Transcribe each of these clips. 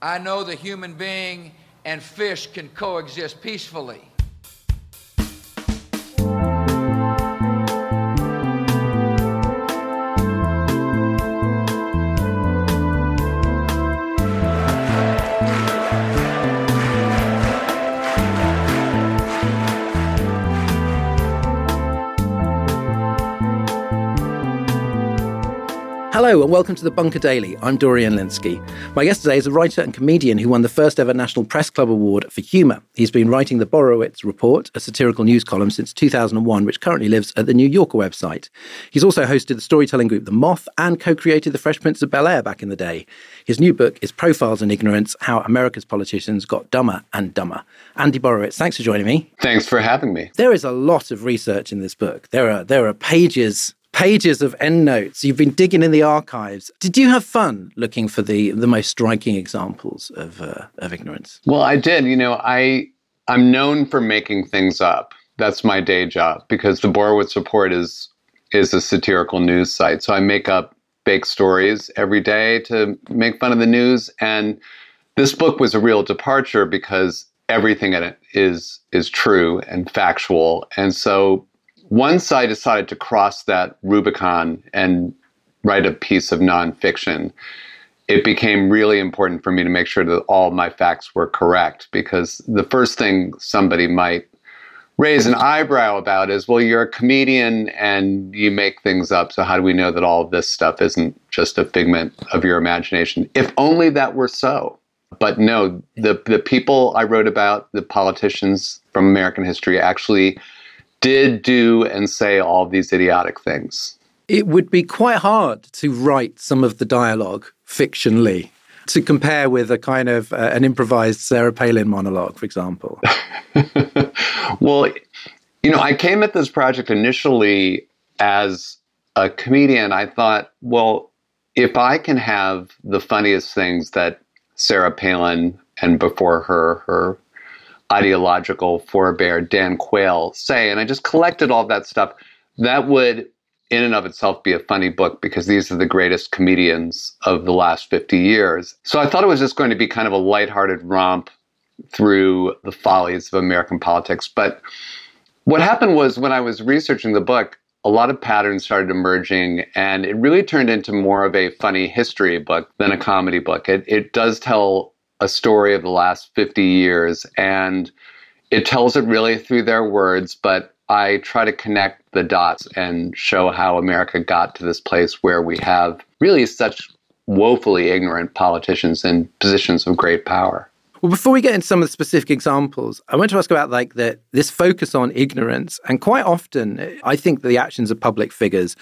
I know the human being and fish can coexist peacefully. Hello and welcome to the Bunker Daily. I'm Dorian Lynskey. My guest today is a writer and comedian who won the first ever National Press Club Award for humour. He's been writing the Borowitz Report, a satirical news column since 2001, which currently lives at the New Yorker website. He's also hosted the storytelling group The Moth and co-created The Fresh Prince of Bel-Air back in the day. His new book is Profiles in Ignorance: How America's Politicians Got Dumber and Dumber. Andy Borowitz, thanks for joining me. Thanks for having me. There is a lot of research in this book. There are there are pages pages of endnotes. You've been digging in the archives. Did you have fun looking for the the most striking examples of uh, of ignorance? Well, I did. You know, I I'm known for making things up. That's my day job because the Borowitz Report is is a satirical news site. So I make up fake stories every day to make fun of the news. And this book was a real departure because everything in it is is true and factual. And so once I decided to cross that Rubicon and write a piece of nonfiction, it became really important for me to make sure that all my facts were correct because the first thing somebody might raise an eyebrow about is well you're a comedian and you make things up so how do we know that all of this stuff isn't just a figment of your imagination? If only that were so. But no the the people i wrote about the politicians from american history actually did do and say all these idiotic things. It would be quite hard to write some of the dialogue fictionally to compare with a kind of uh, an improvised Sarah Palin monologue, for example. well, you know, I came at this project initially as a comedian. I thought, well, if I can have the funniest things that Sarah Palin and before her, her ideological forebear Dan Quayle say. And I just collected all that stuff. That would, in and of itself, be a funny book because these are the greatest comedians of the last 50 years. So I thought it was just going to be kind of a lighthearted romp through the follies of American politics. But what happened was when I was researching the book, a lot of patterns started emerging, and it really turned into more of a funny history book than a comedy book. It, it does tell a story of the last 50 years and it tells it really through their words but i try to connect the dots and show how america got to this place where we have really such woefully ignorant politicians in positions of great power well, before we get into some of the specific examples, I want to ask about like the, this focus on ignorance. And quite often, I think the actions of public figures,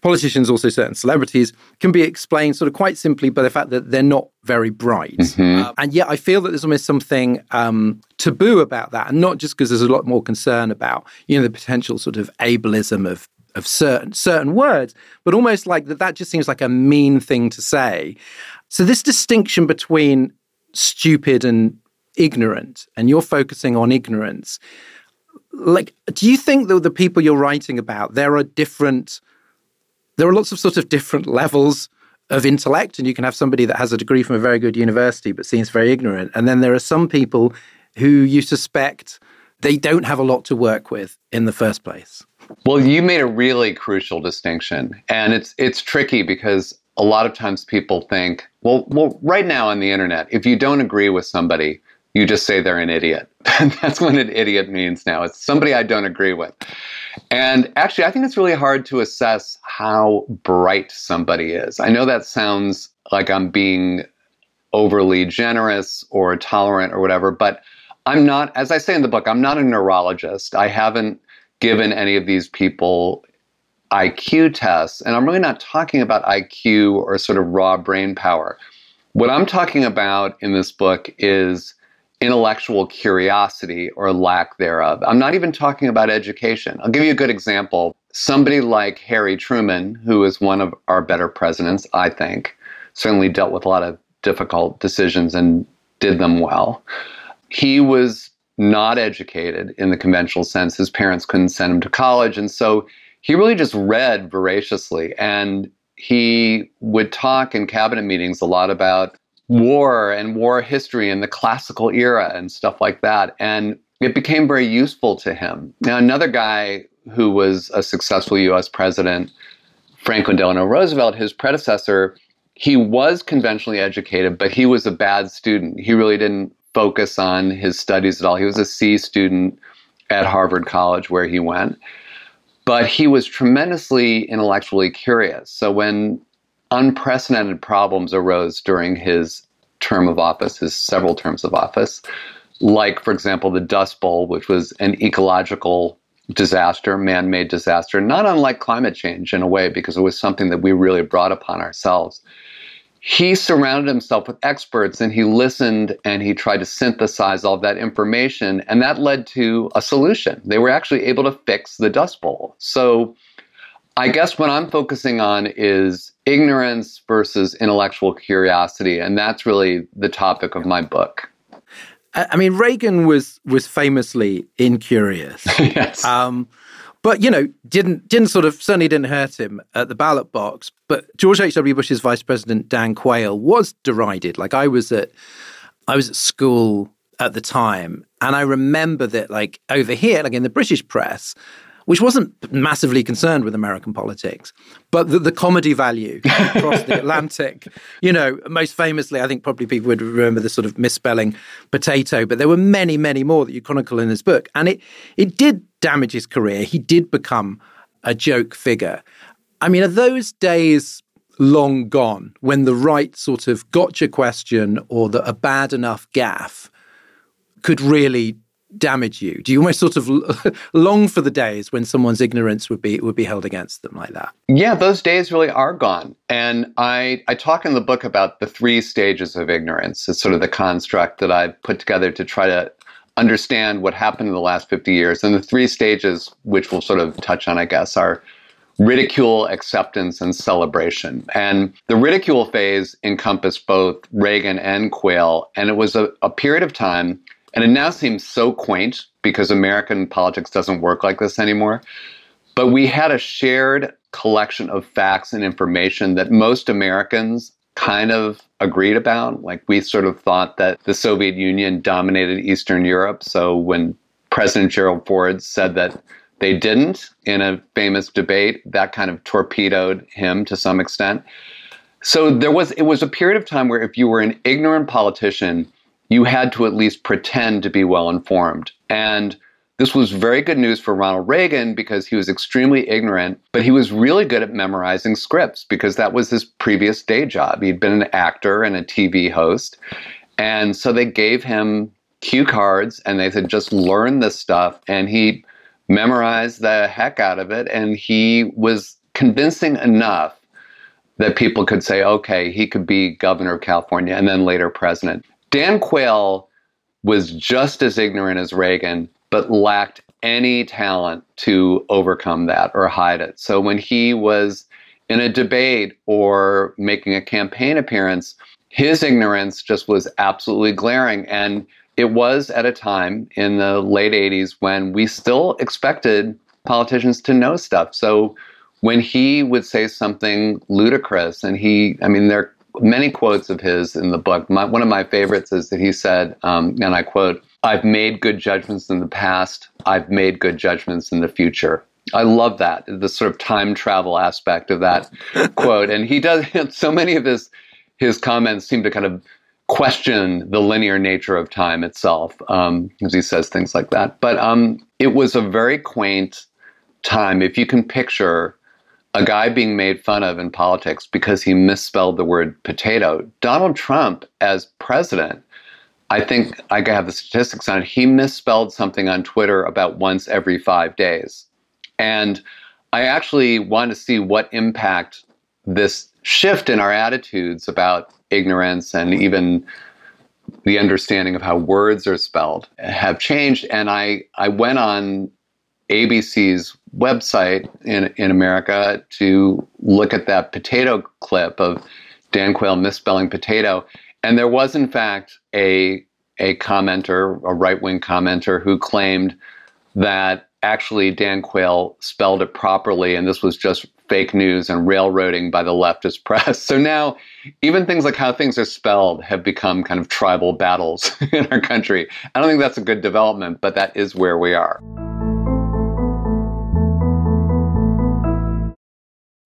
politicians, also certain celebrities, can be explained sort of quite simply by the fact that they're not very bright. Mm-hmm. Uh, and yet, I feel that there's almost something um, taboo about that, and not just because there's a lot more concern about you know the potential sort of ableism of of certain certain words, but almost like that that just seems like a mean thing to say. So this distinction between stupid and ignorant and you're focusing on ignorance like do you think that the people you're writing about there are different there are lots of sort of different levels of intellect and you can have somebody that has a degree from a very good university but seems very ignorant and then there are some people who you suspect they don't have a lot to work with in the first place? Well you made a really crucial distinction and it's it's tricky because a lot of times people think, well, well, right now on the internet, if you don't agree with somebody, you just say they're an idiot. That's what an idiot means now. It's somebody I don't agree with. And actually, I think it's really hard to assess how bright somebody is. I know that sounds like I'm being overly generous or tolerant or whatever, but I'm not, as I say in the book, I'm not a neurologist. I haven't given any of these people IQ tests, and I'm really not talking about IQ or sort of raw brain power. What I'm talking about in this book is intellectual curiosity or lack thereof. I'm not even talking about education. I'll give you a good example. Somebody like Harry Truman, who is one of our better presidents, I think, certainly dealt with a lot of difficult decisions and did them well. He was not educated in the conventional sense. His parents couldn't send him to college. And so he really just read voraciously. And he would talk in cabinet meetings a lot about war and war history and the classical era and stuff like that. And it became very useful to him. Now, another guy who was a successful US president, Franklin Delano Roosevelt, his predecessor, he was conventionally educated, but he was a bad student. He really didn't focus on his studies at all. He was a C student at Harvard College where he went. But he was tremendously intellectually curious. So when unprecedented problems arose during his term of office, his several terms of office, like, for example, the Dust Bowl, which was an ecological disaster, man made disaster, not unlike climate change in a way, because it was something that we really brought upon ourselves. He surrounded himself with experts and he listened and he tried to synthesize all that information, and that led to a solution. They were actually able to fix the Dust Bowl. So, I guess what I'm focusing on is ignorance versus intellectual curiosity, and that's really the topic of my book. I mean, Reagan was was famously incurious. yes. Um, but you know, didn't didn't sort of certainly didn't hurt him at the ballot box. But George H. W. Bush's vice president Dan Quayle was derided. Like I was at I was at school at the time, and I remember that like over here, like in the British press, which wasn't massively concerned with American politics, but the, the comedy value across the Atlantic. You know, most famously, I think probably people would remember the sort of misspelling potato, but there were many, many more that you chronicle in this book. And it, it did damage his career. He did become a joke figure. I mean, are those days long gone when the right sort of gotcha question or the, a bad enough gaffe could really damage you? Do you almost sort of long for the days when someone's ignorance would be would be held against them like that? Yeah, those days really are gone. And I I talk in the book about the three stages of ignorance. It's sort of the construct that I put together to try to understand what happened in the last 50 years. And the three stages which we'll sort of touch on, I guess, are ridicule, acceptance, and celebration. And the ridicule phase encompassed both Reagan and Quayle. And it was a, a period of time and it now seems so quaint because American politics doesn't work like this anymore. But we had a shared collection of facts and information that most Americans kind of agreed about. Like we sort of thought that the Soviet Union dominated Eastern Europe. So when President Gerald Ford said that they didn't in a famous debate, that kind of torpedoed him to some extent. So there was it was a period of time where if you were an ignorant politician, you had to at least pretend to be well informed. And this was very good news for Ronald Reagan because he was extremely ignorant, but he was really good at memorizing scripts because that was his previous day job. He'd been an actor and a TV host. And so they gave him cue cards and they said, just learn this stuff. And he memorized the heck out of it. And he was convincing enough that people could say, okay, he could be governor of California and then later president. Dan Quayle was just as ignorant as Reagan, but lacked any talent to overcome that or hide it. So when he was in a debate or making a campaign appearance, his ignorance just was absolutely glaring. And it was at a time in the late 80s when we still expected politicians to know stuff. So when he would say something ludicrous, and he, I mean, there many quotes of his in the book. My, one of my favorites is that he said, um, and I quote, I've made good judgments in the past, I've made good judgments in the future. I love that, the sort of time travel aspect of that quote. And he does, so many of his, his comments seem to kind of question the linear nature of time itself, um, as he says things like that. But um, it was a very quaint time. If you can picture a guy being made fun of in politics because he misspelled the word potato. Donald Trump, as president, I think I have the statistics on it. He misspelled something on Twitter about once every five days. And I actually want to see what impact this shift in our attitudes about ignorance and even the understanding of how words are spelled have changed. And I, I went on ABC's website in, in America to look at that potato clip of Dan Quayle misspelling potato. And there was, in fact, a, a commenter, a right wing commenter, who claimed that actually Dan Quayle spelled it properly and this was just fake news and railroading by the leftist press. So now, even things like how things are spelled have become kind of tribal battles in our country. I don't think that's a good development, but that is where we are.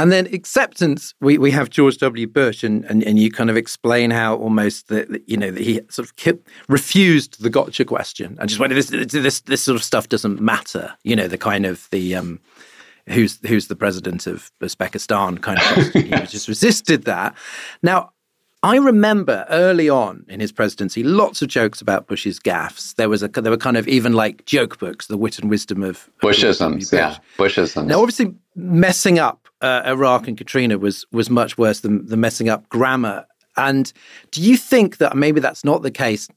And then acceptance, we, we have George W. Bush, and, and, and you kind of explain how almost that you know that he sort of kept, refused the gotcha question and just went this this this sort of stuff doesn't matter. You know the kind of the um, who's who's the president of Uzbekistan kind of question. he just resisted that. Now I remember early on in his presidency, lots of jokes about Bush's gaffes. There was a there were kind of even like joke books, the wit and wisdom of, Bushisms. Bush. Yeah, Bushisms. Now, obviously, messing up uh, Iraq and Katrina was was much worse than the messing up grammar. And do you think that maybe that's not the case?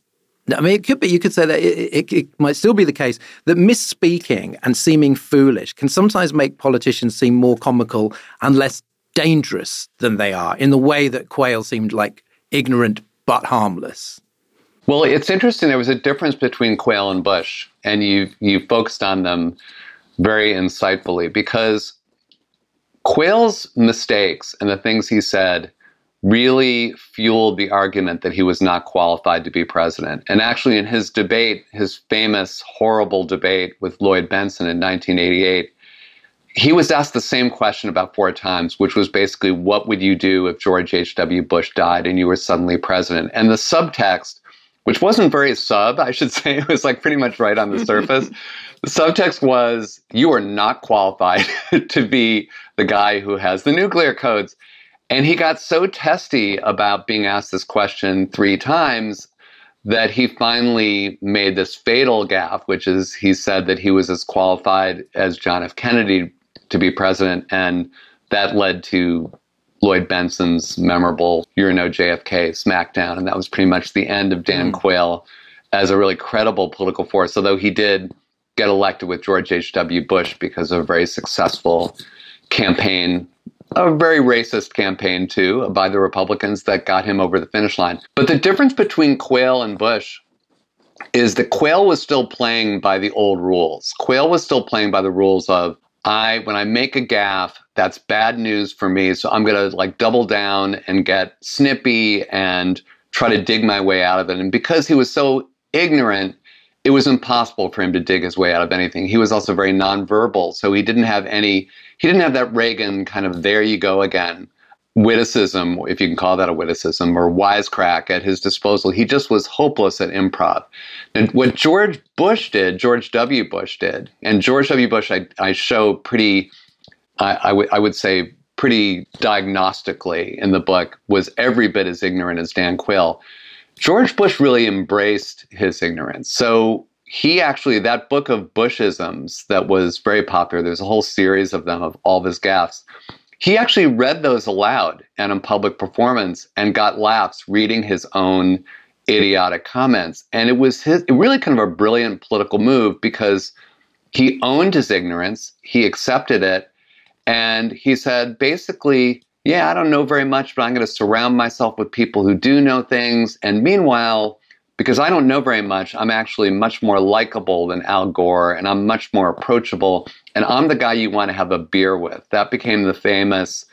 I mean, it could be. You could say that it, it, it might still be the case that misspeaking and seeming foolish can sometimes make politicians seem more comical and less dangerous than they are in the way that Quayle seemed like ignorant but harmless. Well, it's interesting. There was a difference between Quayle and Bush, and you you focused on them very insightfully because Quayle's mistakes and the things he said really fueled the argument that he was not qualified to be president. And actually, in his debate, his famous, horrible debate with Lloyd Bentsen in 1988, he was asked the same question about four times, which was basically, what would you do if George H.W. Bush died and you were suddenly president? And the subtext, which wasn't very sub, I should say, it was like pretty much right on the surface. the subtext was, you are not qualified to be the guy who has the nuclear codes. And he got so testy about being asked this question three times that he finally made this fatal gaffe, which is he said that he was as qualified as John F. Kennedy to be president. And that led to Lloyd Bentsen's memorable You're no JFK smackdown. And that was pretty much the end of Dan mm. Quayle as a really credible political force, although he did get elected with George H.W. Bush because of a very successful campaign, a very racist campaign too, by the Republicans that got him over the finish line. But the difference between Quayle and Bush is that Quayle was still playing by the old rules. Quayle was still playing by the rules of I when I make a gaffe, that's bad news for me. So I'm gonna like double down and get snippy and try to dig my way out of it. And because he was so ignorant, it was impossible for him to dig his way out of anything. He was also very nonverbal, so he didn't have any. He didn't have that Reagan kind of "there you go again" witticism, if you can call that a witticism, or wisecrack at his disposal. He just was hopeless at improv. And what George Bush did, George W. Bush did, and George W. Bush, I, I show pretty, I, I, w- I would say, pretty diagnostically in the book, was every bit as ignorant as Dan Quayle. George Bush really embraced his ignorance. So he actually, that book of Bushisms that was very popular, there's a whole series of them of all of his gaffes he actually read those aloud and in public performance and got laughs reading his own idiotic comments. And it was his really kind of a brilliant political move because he owned his ignorance, he accepted it, and he said basically, yeah, I don't know very much, but I'm going to surround myself with people who do know things. And meanwhile, because I don't know very much, I'm actually much more likable than Al Gore and I'm much more approachable. And I'm the guy you want to have a beer with. That became the famous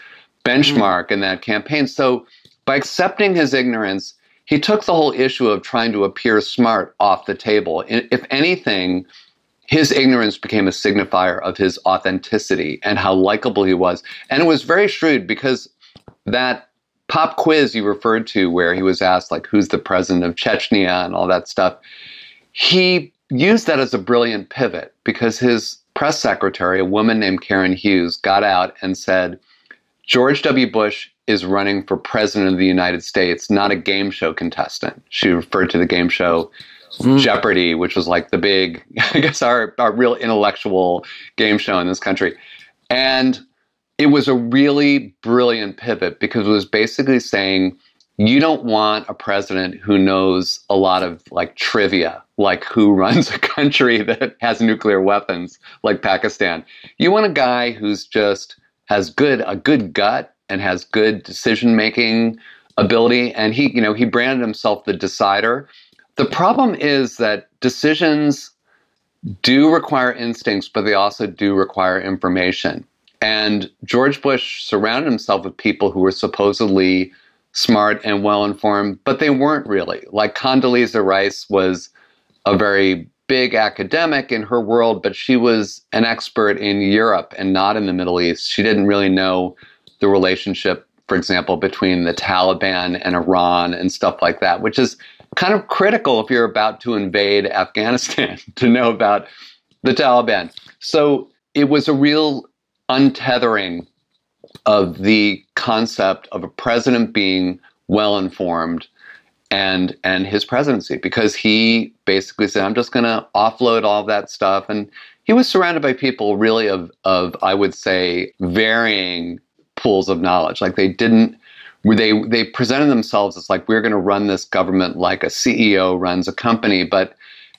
benchmark mm. in that campaign. So by accepting his ignorance, he took the whole issue of trying to appear smart off the table. If anything, his ignorance became a signifier of his authenticity and how likable he was. And it was very shrewd because that pop quiz you referred to, where he was asked, like, who's the president of Chechnya and all that stuff, he used that as a brilliant pivot because his press secretary, a woman named Karen Hughes, got out and said, George W. Bush is running for president of the United States, not a game show contestant. She referred to the game show mm. Jeopardy, which was like the big, I guess, our, our real intellectual game show in this country. And it was a really brilliant pivot because it was basically saying, you don't want a president who knows a lot of like trivia, like who runs a country that has nuclear weapons, like Pakistan. You want a guy who's just has good a good gut and has good decision making ability. And he, you know, he branded himself the decider. The problem is that decisions do require instincts, but they also do require information. And George Bush surrounded himself with people who were supposedly smart and well informed, but they weren't really. Like Condoleezza Rice was a very big academic in her world, but she was an expert in Europe and not in the Middle East. She didn't really know the relationship, for example, between the Taliban and Iran and stuff like that, which is kind of critical if you're about to invade Afghanistan to know about the Taliban. So it was a real untethering of the concept of a president being well informed and and his presidency because he basically said i'm just going to offload all that stuff. And he was surrounded by people really of of i would say varying pools of knowledge. Like they didn't they they presented themselves as like we're going to run this government like a ceo runs a company but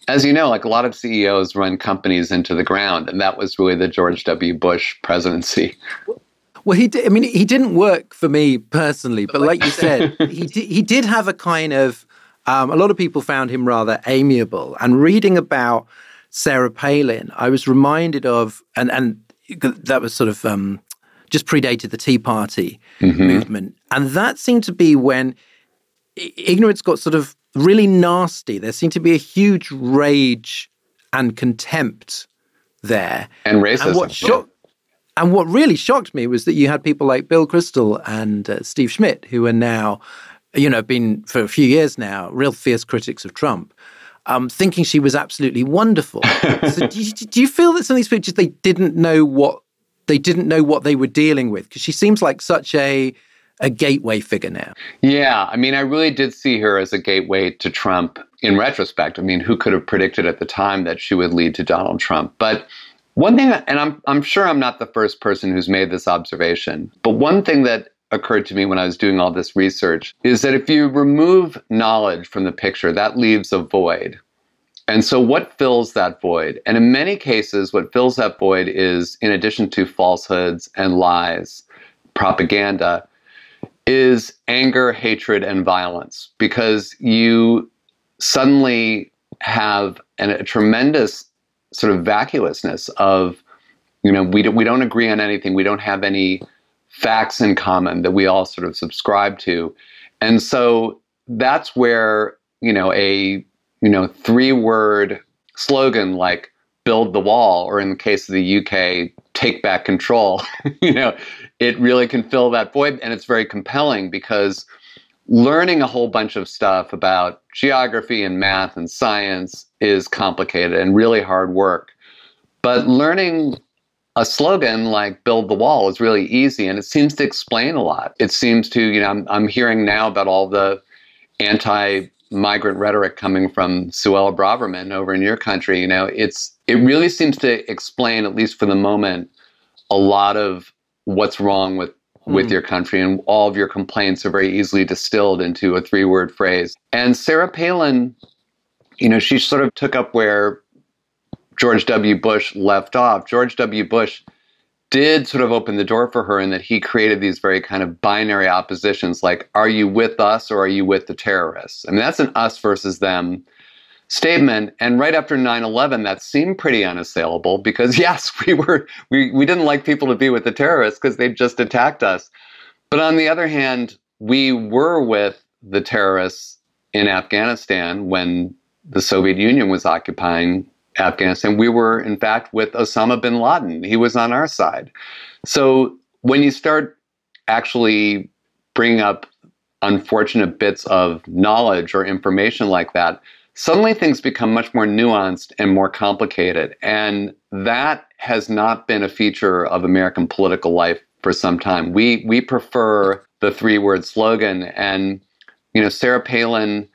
as you know, like a lot of CEOs run companies into the ground, and that was really the George W. Bush presidency. Well, he did. I mean, he didn't work for me personally, but like you said, he did, he did have a kind of. Um, a lot of people found him rather amiable, and reading about Sarah Palin, I was reminded of, and and that was sort of um, just predated the Tea Party mm-hmm. movement, and that seemed to be when ignorance got sort of really nasty. There seemed to be a huge rage and contempt there, and racism. And what shocked and what really shocked me was that you had people like Bill Kristol and uh, Steve Schmidt, who are now, you know, been for a few years now, real fierce critics of Trump, um, thinking she was absolutely wonderful. so do you, do you feel that some of these pictures they didn't know what they didn't know what they were dealing with? Because she seems like such a a gateway figure now. Yeah, I mean, I really did see her as a gateway to Trump in retrospect. I mean, who could have predicted at the time that she would lead to Donald Trump? But one thing, and I'm, I'm sure I'm not the first person who's made this observation, but one thing that occurred to me when I was doing all this research is that if you remove knowledge from the picture, that leaves a void. And so, what fills that void? And in many cases, what fills that void is, in addition to falsehoods and lies, propaganda, is anger, hatred, and violence because you suddenly have an, a tremendous sort of vacuousness of, you know, we don't, we don't agree on anything. We don't have any facts in common that we all sort of subscribe to. And so that's where, you know, a, you know, three word slogan like build the wall, or in the case of the UK, take back control, you know, it really can fill that void. And it's very compelling because learning a whole bunch of stuff about geography and math and science is complicated and really hard work. But learning a slogan like build the wall is really easy and it seems to explain a lot. It seems to, you know, I'm, I'm hearing now about all the anti migrant rhetoric coming from Suella Braverman over in your country. You know, it's it really seems to explain, at least for the moment, a lot of what's wrong with with mm. your country and all of your complaints are very easily distilled into a three word phrase. And Sarah Palin, you know, she sort of took up where George W. Bush left off. George W. Bush did sort of open the door for her in that he created these very kind of binary oppositions like, are you with us or are you with the terrorists? I mean, that's an us versus them statement. And right after 9 11, that seemed pretty unassailable because, yes, we, were, we, we didn't like people to be with the terrorists because they just attacked us. But on the other hand, we were with the terrorists in Afghanistan when the Soviet Union was occupying Afghanistan. We were, in fact, with Osama bin Laden. He was on our side. So when you start actually bringing up unfortunate bits of knowledge or information like that, suddenly things become much more nuanced and more complicated. And that has not been a feature of American political life for some time. We we prefer the three word slogan and you know Sarah Palin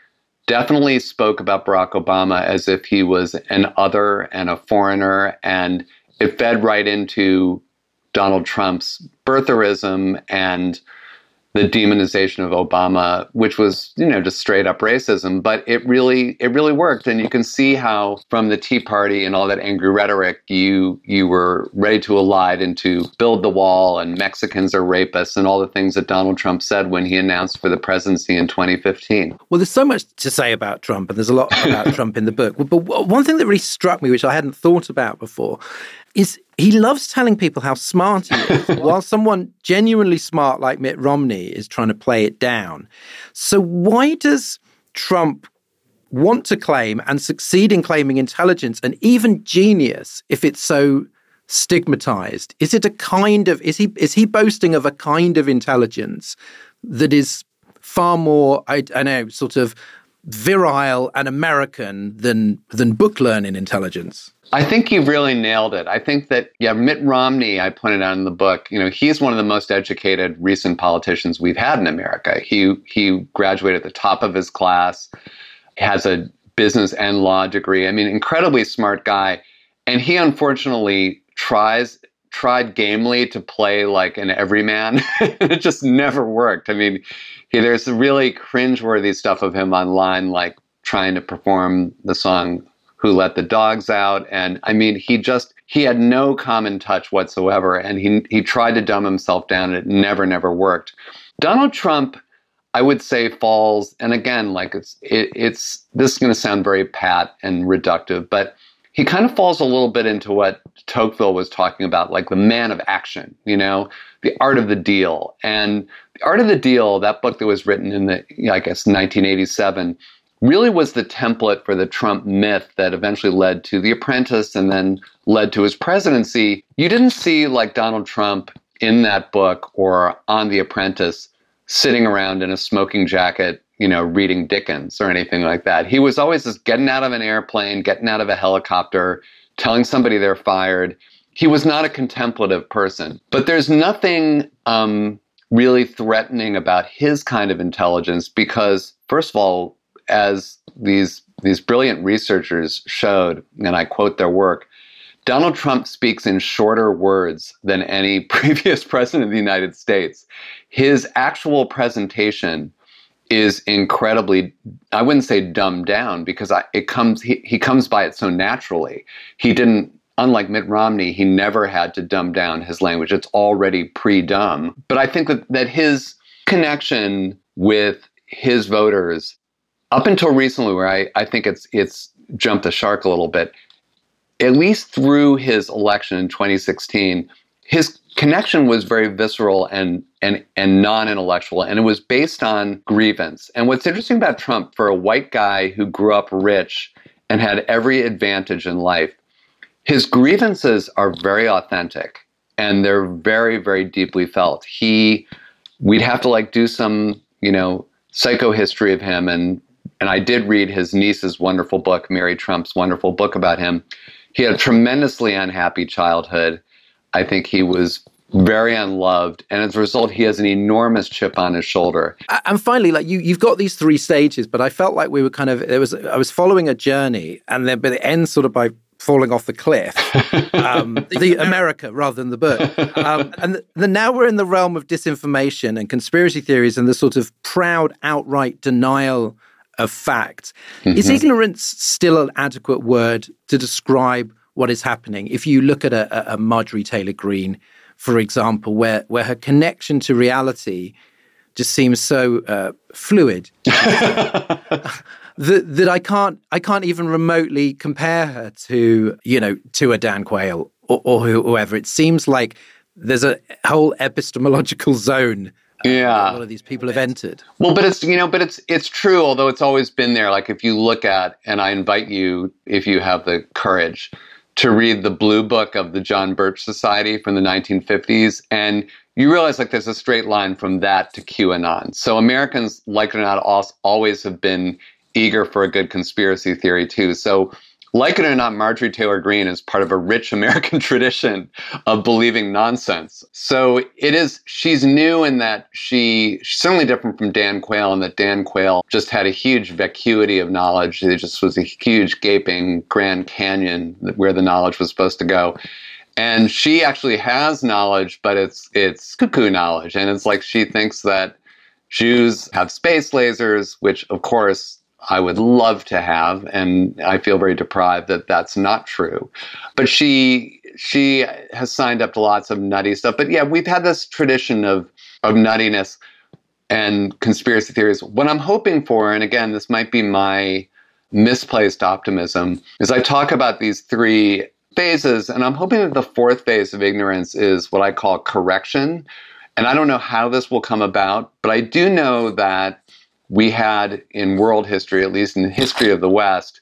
definitely spoke about Barack Obama as if he was an other and a foreigner and it fed right into Donald Trump's birtherism and the demonization of Obama, which was, you know, just straight up racism. But it really, it really worked. And you can see how from the Tea Party and all that angry rhetoric, you you were ready to elide into build the wall and Mexicans are rapists and all the things that Donald Trump said when he announced for the presidency in 2015. Well, there's so much to say about Trump, and there's a lot about Trump in the book. But one thing that really struck me, which I hadn't thought about before, is he loves telling people how smart he is, while someone genuinely smart like Mitt Romney is trying to play it down. So, why does Trump want to claim and succeed in claiming intelligence and even genius if it's so stigmatized? Is it a kind of is he is he boasting of a kind of intelligence that is far more I, I know sort of virile and American than than book learning intelligence? I think you've really nailed it. I think that, yeah, Mitt Romney, I pointed out in the book, you know, he's one of the most educated recent politicians we've had in America. He, he graduated at the top of his class, has a business and law degree. I mean, incredibly smart guy. And he unfortunately tries tried gamely to play like an everyman. it just never worked. I mean, he, there's really cringeworthy stuff of him online, like trying to perform the song who let the dogs out. And I mean, he just, he had no common touch whatsoever. And he, he tried to dumb himself down and it never, never worked. Donald Trump, I would say falls, and again, like it's, it, it's, this is going to sound very pat and reductive, but he kind of falls a little bit into what Tocqueville was talking about, like the man of action, you know, the art of the deal. And the art of the deal, that book that was written in the, I guess, 1987, really was the template for the Trump myth that eventually led to The Apprentice and then led to his presidency. You didn't see like Donald Trump in that book or on The Apprentice sitting around in a smoking jacket, you know, reading Dickens or anything like that. He was always just getting out of an airplane, getting out of a helicopter, telling somebody they're fired. He was not a contemplative person. But there's nothing um, really threatening about his kind of intelligence because, first of all, as these these brilliant researchers showed, and I quote their work, Donald Trump speaks in shorter words than any previous president of the United States. His actual presentation is incredibly I wouldn't say dumbed down because I, it comes he, he comes by it so naturally. He didn't unlike Mitt Romney, he never had to dumb down his language. It's already pre-dumb. But I think that, that his connection with his voters up until recently, where I, I think it's it's jumped the shark a little bit, at least through his election in 2016, his connection was very visceral and and and non-intellectual, and it was based on grievance. And what's interesting about Trump, for a white guy who grew up rich and had every advantage in life, his grievances are very authentic and they're very very deeply felt. He, we'd have to like do some you know psychohistory of him and and I did read his niece's wonderful book, Mary Trump's wonderful book about him. He had a tremendously unhappy childhood. I think he was very unloved and as a result he has an enormous chip on his shoulder and finally like you you've got these three stages but i felt like we were kind of there was i was following a journey and then but it ends sort of by falling off the cliff um, the america rather than the book um, and the, now we're in the realm of disinformation and conspiracy theories and the sort of proud outright denial of fact. Mm-hmm. Is ignorance still an adequate word to describe what is happening? If you look at a, a Marjorie Taylor Greene, for example, where, where her connection to reality just seems so uh, fluid. That, that I can't I can't even remotely compare her to you know to a Dan Quayle or, or whoever. It seems like there's a whole epistemological zone yeah. a lot of these people have entered. Well but it's you know but it's it's true although it's always been there. Like if you look at and i invite you if you have the courage to read the blue book of the john birch society from the 1950s and you realize like there's a straight line from that to qanon. So americans like it or not always have been eager for a good conspiracy theory too. So like it or not, Marjorie Taylor Greene is part of a rich American tradition of believing nonsense. So it is, she's new in that she, she's certainly different from Dan Quayle in that Dan Quayle just had a huge vacuity of knowledge. It just was a huge gaping Grand Canyon where the knowledge was supposed to go. And she actually has knowledge, but it's, it's cuckoo knowledge. And it's like she thinks that Jews have space lasers, which of course I would love to have, and I feel very deprived that that's not true. But she she has signed up to lots of nutty stuff. But yeah, we've had this tradition of of nuttiness and conspiracy theories. What I'm hoping for, and again, this might be my misplaced optimism, is I talk about these three phases, and I'm hoping that the fourth phase of ignorance is what I call correction. And I don't know how this will come about, but I do know that we had in world history, at least in the history of the West,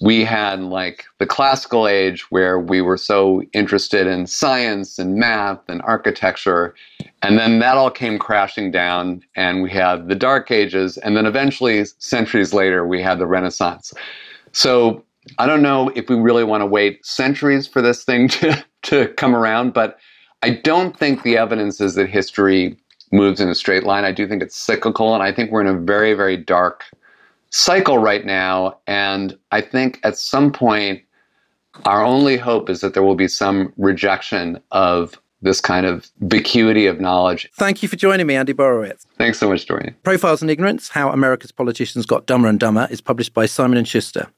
we had like the classical age where we were so interested in science and math and architecture. And then that all came crashing down, and we had the Dark Ages. And then eventually, centuries later, we had the Renaissance. So I don't know if we really want to wait centuries for this thing to, to come around, but I don't think the evidence is that history moves in a straight line. I do think it's cyclical, and I think we're in a very, very dark cycle right now. And I think at some point, our only hope is that there will be some rejection of this kind of vacuity of knowledge. Thank you for joining me, Andy Borowitz. Thanks so much, Dorian. Profiles in Ignorance, How America's Politicians Got Dumber and Dumber is published by Simon & Schuster.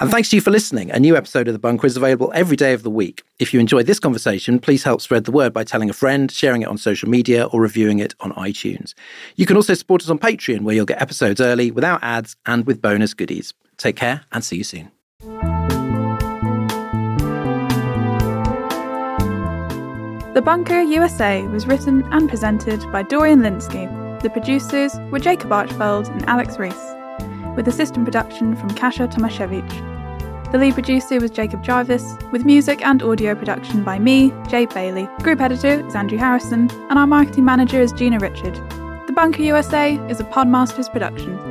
And thanks to you for listening. A new episode of The Bunker is available every day of the week. If you enjoyed this conversation, please help spread the word by telling a friend, sharing it on social media, or reviewing it on iTunes. You can also support us on Patreon, where you'll get episodes early, without ads, and with bonus goodies. Take care and see you soon. The Bunker USA was written and presented by Dorian Lynskey. The producers were Jacob Archbold and Alex Rees, with assistant production from Kasia Tomasiewicz. The lead producer was Jacob Jarvis, with music and audio production by me, Jade Bailey. Group editor is Andrew Harrison, and our marketing manager is Gina Richard. The Bunker USA is a Podmasters production.